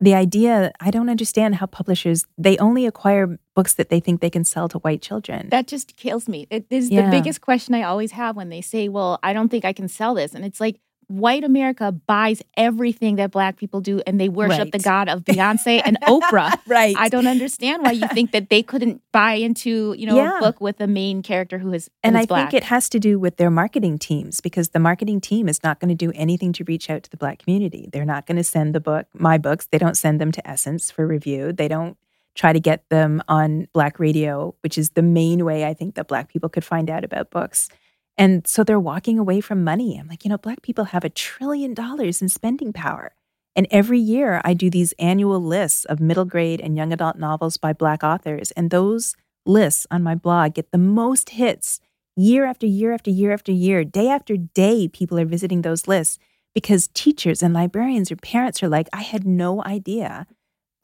The idea, I don't understand how publishers, they only acquire books that they think they can sell to white children. That just kills me. It is Yeah. the biggest question I always have when they say, Well, I don't think I can sell this. And it's like, white America buys everything that black people do and they worship Right. the god of Beyonce and Oprah. right. I don't understand why you think that they couldn't buy into, you know, Yeah. a book with a main character who is and I black. think it has to do with their marketing teams because the marketing team is not going to do anything to reach out to the Black community. They're not going to send the book, my books, they don't send them to Essence for review. They don't try to get them on Black radio, which is the main way I think that Black people could find out about books. And so they're walking away from money. I'm like, you know, Black people have a trillion dollars in spending power. And every year I do these annual lists of middle grade and young adult novels by Black authors. And those lists on my blog get the most hits year after year after year after year, day after day. People are visiting those lists because teachers and librarians or parents are like, I had no idea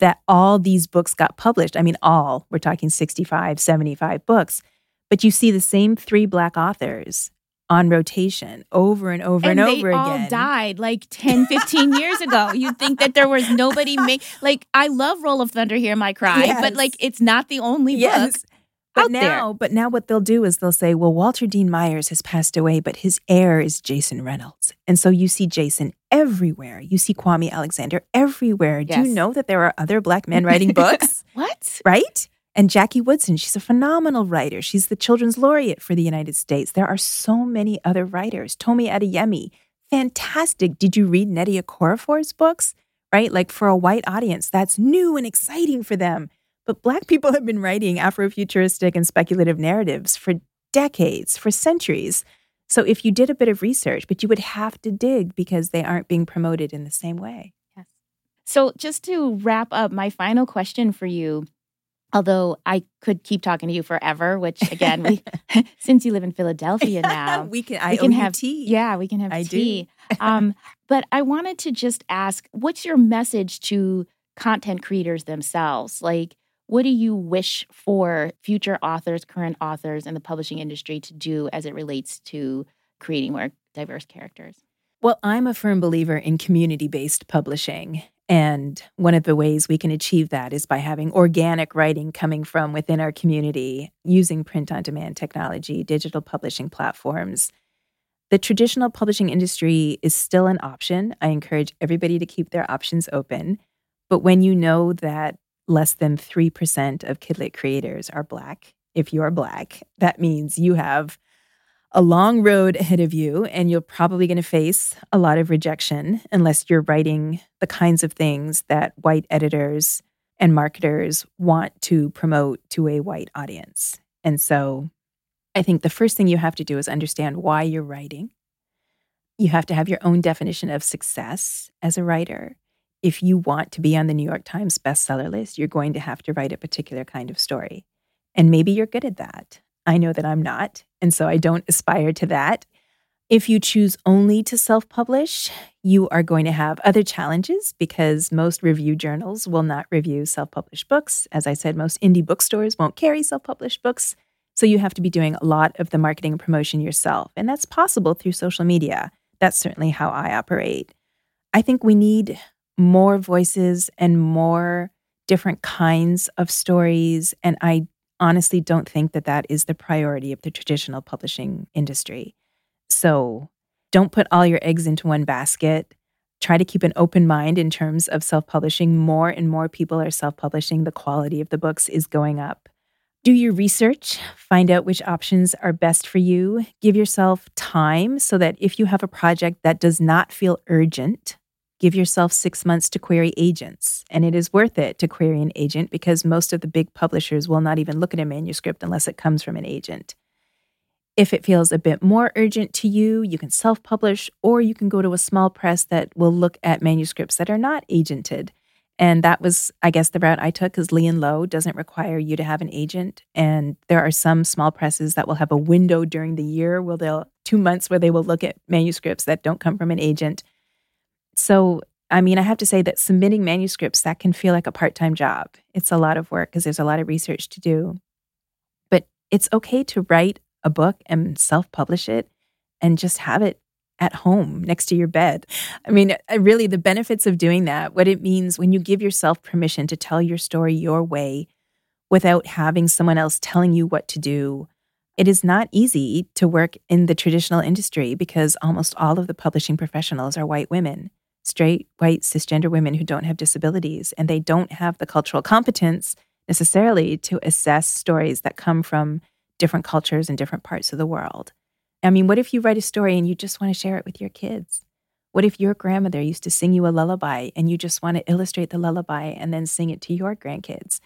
that all these books got published. I mean, all, we're talking 65, 75 books, but you see the same three Black authors on rotation over and over and, and they over all again. died like 10 15 years ago you'd think that there was nobody make like i love roll of thunder hear my cry Yes. but like it's not the only book Yes. But out there. now, but now what they'll do is they'll say, well, Walter Dean Myers has passed away, but his heir is Jason Reynolds. And so you see Jason everywhere. You see Kwame Alexander everywhere. Do you know that there are other black men writing books? what right? And Jackie Woodson, she's a phenomenal writer. She's the children's laureate for the United States. There are so many other writers. Tomi Adeyemi, fantastic. Did you read Nnedi Okorafor's books? Right? Like for a white audience, that's new and exciting for them. But Black people have been writing Afrofuturistic and speculative narratives for decades, for centuries. So if you did a bit of research, but you would have to dig because they aren't being promoted in the same way. So, just to wrap up, my final question for you although I could keep talking to you forever, which again, we since you live in Philadelphia now, we can I we can have tea. Yeah, we can have I tea. um, but I wanted to just ask, what's your message to content creators themselves? Like, what do you wish for future authors, current authors, and the publishing industry to do as it relates to creating more diverse characters? Well, I'm a firm believer in community based publishing. And one of the ways we can achieve that is by having organic writing coming from within our community using print on demand technology, digital publishing platforms. The traditional publishing industry is still an option. I encourage everybody to keep their options open. But when you know that less than 3% of Kidlit creators are Black, if you're Black, that means you have a long road ahead of you, and you're probably going to face a lot of rejection unless you're writing the kinds of things that white editors and marketers want to promote to a white audience. And so I think the first thing you have to do is understand why you're writing. You have to have your own definition of success as a writer. If you want to be on the New York Times bestseller list, you're going to have to write a particular kind of story. And maybe you're good at that. I know that I'm not. And so I don't aspire to that. If you choose only to self publish, you are going to have other challenges because most review journals will not review self published books. As I said, most indie bookstores won't carry self published books. So you have to be doing a lot of the marketing and promotion yourself. And that's possible through social media. That's certainly how I operate. I think we need more voices and more different kinds of stories. And I honestly don't think that that is the priority of the traditional publishing industry. So don't put all your eggs into one basket. Try to keep an open mind in terms of self publishing. More and more people are self publishing. The quality of the books is going up. Do your research, find out which options are best for you. Give yourself time so that if you have a project that does not feel urgent, Give yourself six months to query agents, and it is worth it to query an agent because most of the big publishers will not even look at a manuscript unless it comes from an agent. If it feels a bit more urgent to you, you can self publish or you can go to a small press that will look at manuscripts that are not agented. And that was, I guess, the route I took because Lee and Low doesn't require you to have an agent. And there are some small presses that will have a window during the year where they'll two months where they will look at manuscripts that don't come from an agent. So, I mean, I have to say that submitting manuscripts, that can feel like a part time job. It's a lot of work because there's a lot of research to do. But it's okay to write a book and self publish it and just have it at home next to your bed. I mean, really, the benefits of doing that, what it means when you give yourself permission to tell your story your way without having someone else telling you what to do. It is not easy to work in the traditional industry because almost all of the publishing professionals are white women straight, white, cisgender women who don't have disabilities, and they don't have the cultural competence necessarily to assess stories that come from different cultures and different parts of the world. I mean, what if you write a story and you just want to share it with your kids? What if your grandmother used to sing you a lullaby and you just want to illustrate the lullaby and then sing it to your grandkids?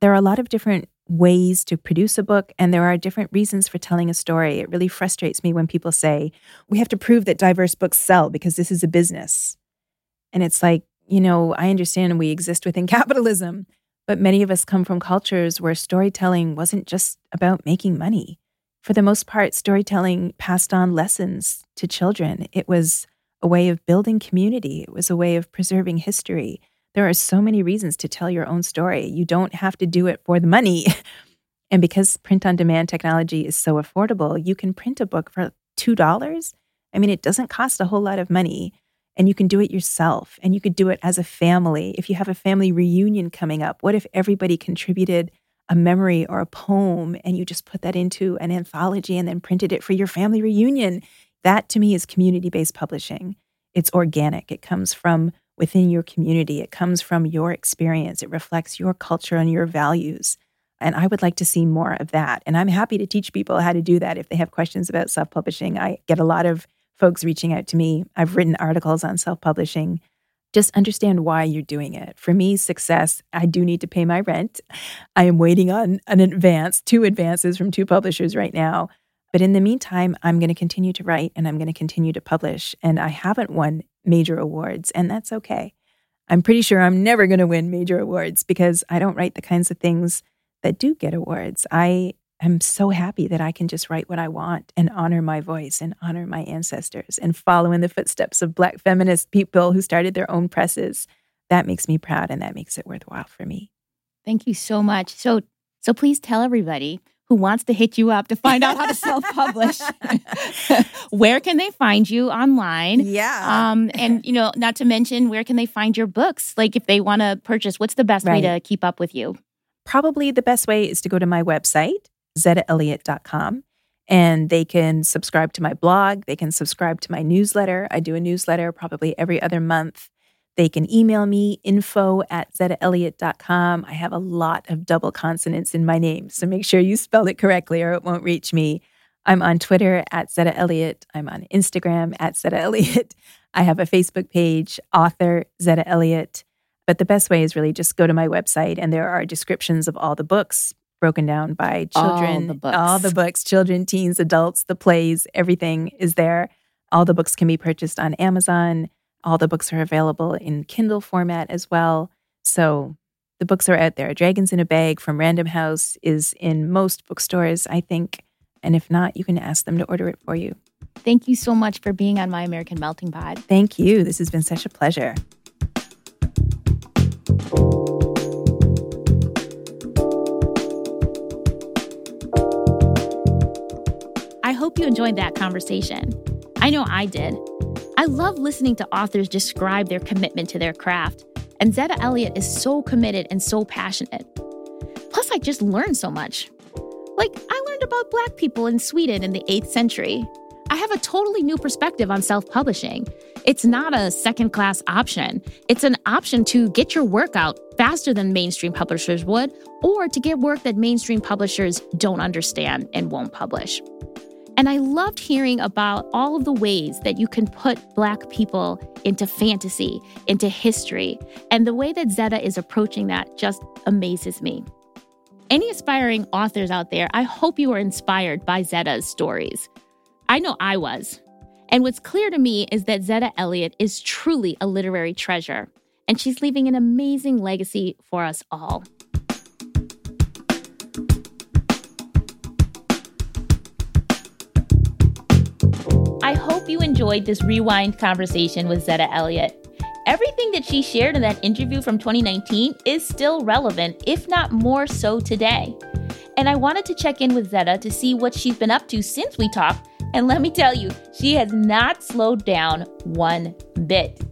There are a lot of different ways to produce a book, and there are different reasons for telling a story. It really frustrates me when people say, we have to prove that diverse books sell because this is a business. And it's like, you know, I understand we exist within capitalism, but many of us come from cultures where storytelling wasn't just about making money. For the most part, storytelling passed on lessons to children. It was a way of building community, it was a way of preserving history. There are so many reasons to tell your own story. You don't have to do it for the money. and because print on demand technology is so affordable, you can print a book for $2. I mean, it doesn't cost a whole lot of money and you can do it yourself and you could do it as a family. If you have a family reunion coming up, what if everybody contributed a memory or a poem and you just put that into an anthology and then printed it for your family reunion? That to me is community based publishing. It's organic, it comes from within your community, it comes from your experience, it reflects your culture and your values. And I would like to see more of that. And I'm happy to teach people how to do that if they have questions about self publishing. I get a lot of folks reaching out to me. I've written articles on self publishing. Just understand why you're doing it. For me, success, I do need to pay my rent. I am waiting on an advance, two advances from two publishers right now. But in the meantime, I'm going to continue to write and I'm going to continue to publish. And I haven't won major awards, and that's okay. I'm pretty sure I'm never going to win major awards because I don't write the kinds of things that do get awards. I am so happy that I can just write what I want and honor my voice and honor my ancestors and follow in the footsteps of Black feminist people who started their own presses. That makes me proud and that makes it worthwhile for me. Thank you so much. So, so please tell everybody who wants to hit you up to find out how to self-publish where can they find you online yeah um and you know not to mention where can they find your books like if they want to purchase what's the best right. way to keep up with you probably the best way is to go to my website zettaelliott.com and they can subscribe to my blog they can subscribe to my newsletter i do a newsletter probably every other month they can email me info at zettaelliott.com. I have a lot of double consonants in my name, so make sure you spell it correctly or it won't reach me. I'm on Twitter at Zetta Elliott. I'm on Instagram at Zetta Elliott. I have a Facebook page, author Zetta Elliott. But the best way is really just go to my website, and there are descriptions of all the books broken down by children, all the books, all the books children, teens, adults, the plays, everything is there. All the books can be purchased on Amazon. All the books are available in Kindle format as well. So the books are out there. Dragons in a Bag from Random House is in most bookstores, I think. And if not, you can ask them to order it for you. Thank you so much for being on My American Melting Pot. Thank you. This has been such a pleasure. Hope you enjoyed that conversation. I know I did. I love listening to authors describe their commitment to their craft, and Zetta Elliott is so committed and so passionate. Plus, I just learned so much. Like, I learned about Black people in Sweden in the 8th century. I have a totally new perspective on self publishing. It's not a second class option, it's an option to get your work out faster than mainstream publishers would, or to get work that mainstream publishers don't understand and won't publish. And I loved hearing about all of the ways that you can put Black people into fantasy, into history. And the way that Zetta is approaching that just amazes me. Any aspiring authors out there, I hope you are inspired by Zetta's stories. I know I was. And what's clear to me is that Zetta Elliott is truly a literary treasure, and she's leaving an amazing legacy for us all. I hope you enjoyed this rewind conversation with Zetta Elliott. Everything that she shared in that interview from 2019 is still relevant, if not more so today. And I wanted to check in with Zetta to see what she's been up to since we talked. And let me tell you, she has not slowed down one bit.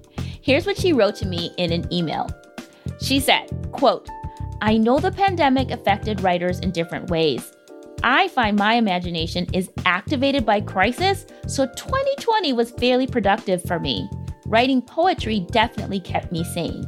Here's what she wrote to me in an email. She said, quote, I know the pandemic affected writers in different ways. I find my imagination is activated by crisis, so 2020 was fairly productive for me. Writing poetry definitely kept me sane.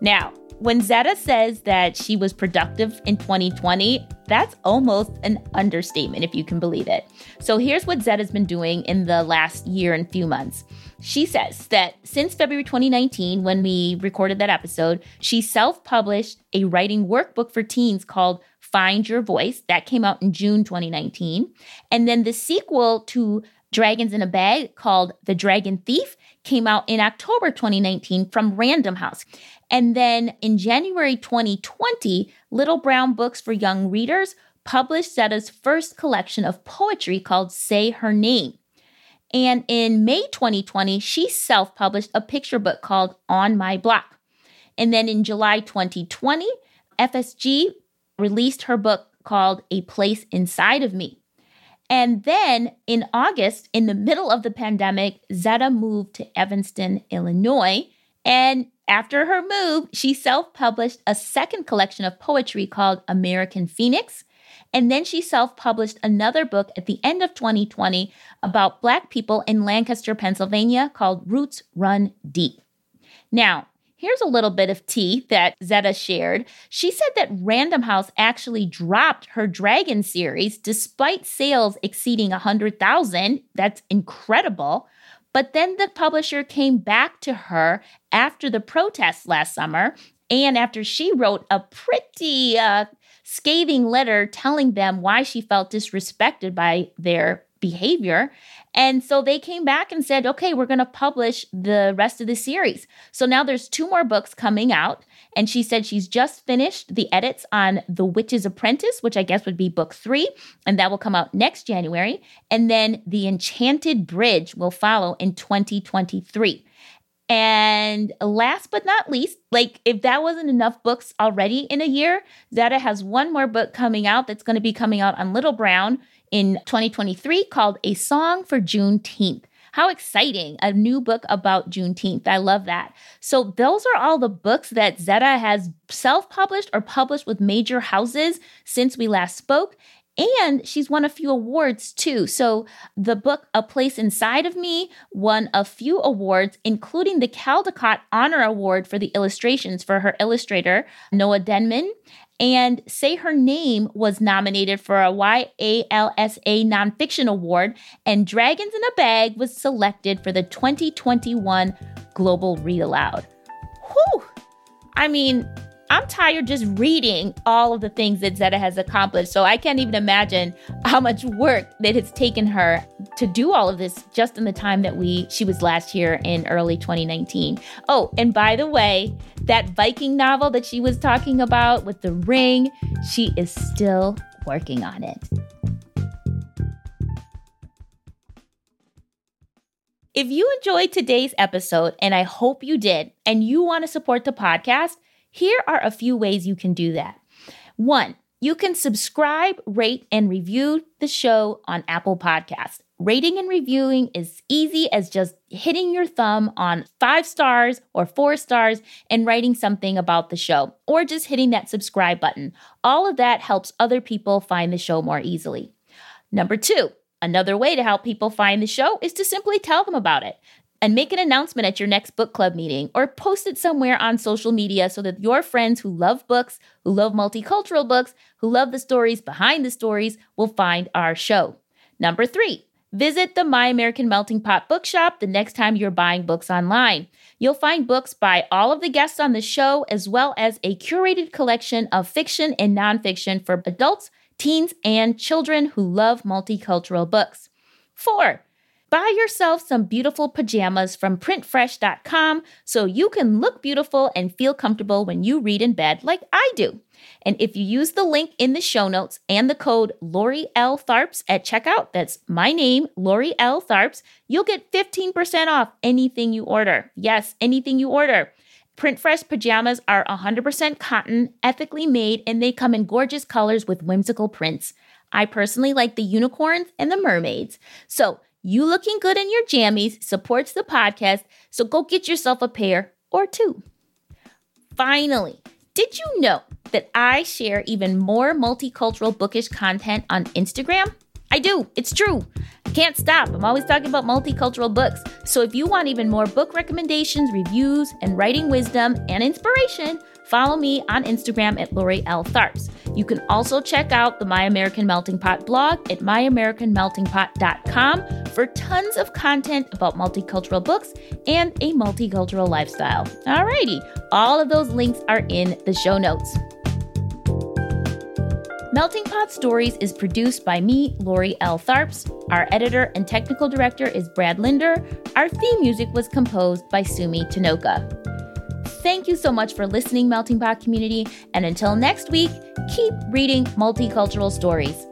Now, when Zetta says that she was productive in 2020, that's almost an understatement, if you can believe it. So here's what Zetta's been doing in the last year and few months. She says that since February 2019, when we recorded that episode, she self published a writing workbook for teens called Find Your Voice. That came out in June 2019. And then the sequel to Dragons in a Bag called The Dragon Thief came out in October 2019 from Random House. And then in January 2020, Little Brown Books for Young Readers published Zetta's first collection of poetry called Say Her Name. And in May 2020, she self published a picture book called On My Block. And then in July 2020, FSG released her book called A Place Inside of Me. And then in August, in the middle of the pandemic, Zetta moved to Evanston, Illinois. And after her move, she self published a second collection of poetry called American Phoenix. And then she self published another book at the end of 2020 about Black people in Lancaster, Pennsylvania called Roots Run Deep. Now, Here's a little bit of tea that Zetta shared. She said that Random House actually dropped her Dragon series despite sales exceeding 100,000. That's incredible. But then the publisher came back to her after the protests last summer and after she wrote a pretty uh, scathing letter telling them why she felt disrespected by their behavior. And so they came back and said, okay, we're going to publish the rest of the series. So now there's two more books coming out. And she said she's just finished the edits on The Witch's Apprentice, which I guess would be book three, and that will come out next January. And then The Enchanted Bridge will follow in 2023. And last but not least, like if that wasn't enough books already in a year, Zetta has one more book coming out that's going to be coming out on Little Brown in 2023 called A Song for Juneteenth. How exciting! A new book about Juneteenth. I love that. So, those are all the books that Zetta has self published or published with major houses since we last spoke. And she's won a few awards too. So the book A Place Inside of Me won a few awards, including the Caldecott Honor Award for the illustrations for her illustrator, Noa Denmon. And Say Her Name was nominated for a YALSA Nonfiction Award, and Dragons in a Bag was selected for the 2021 Global Read Aloud. Whew! I mean, I'm tired just reading all of the things that Zetta has accomplished. So I can't even imagine how much work that it's taken her to do all of this just in the time that we she was last here in early 2019. Oh, and by the way, that Viking novel that she was talking about with the ring, she is still working on it. If you enjoyed today's episode, and I hope you did, and you want to support the podcast, here are a few ways you can do that. One, you can subscribe, rate, and review the show on Apple Podcasts. Rating and reviewing is easy as just hitting your thumb on five stars or four stars and writing something about the show, or just hitting that subscribe button. All of that helps other people find the show more easily. Number two, another way to help people find the show is to simply tell them about it and make an announcement at your next book club meeting or post it somewhere on social media so that your friends who love books, who love multicultural books, who love the stories behind the stories will find our show. Number three, visit the My American Melting Pot bookshop the next time you're buying books online. You'll find books by all of the guests on the show, as well as a curated collection of fiction and nonfiction for adults, teens, and children who love multicultural books. Four, Buy yourself some beautiful pajamas from printfresh.com so you can look beautiful and feel comfortable when you read in bed like I do. And if you use the link in the show notes and the code Lori L. Tharps at checkout, that's my name, Lori L. Tharps, you'll get 15% off anything you order. Yes, anything you order. Printfresh pajamas are 100% cotton, ethically made, and they come in gorgeous colors with whimsical prints. I personally like the unicorns and the mermaids. So you looking good in your jammies supports the podcast, so go get yourself a pair or two. Finally, did you know that I share even more multicultural bookish content on Instagram? I do. It's true. I can't stop. I'm always talking about multicultural books. So if you want even more book recommendations, reviews, and writing wisdom and inspiration, Follow me on Instagram at Lori L. Tharps. You can also check out the My American Melting Pot blog at myamericanmeltingpot.com for tons of content about multicultural books and a multicultural lifestyle. Alrighty, all of those links are in the show notes. Melting Pot Stories is produced by me, Lori L. Tharps. Our editor and technical director is Brad Linder. Our theme music was composed by Sumi Tanoka. Thank you so much for listening, Melting Pot community. And until next week, keep reading multicultural stories.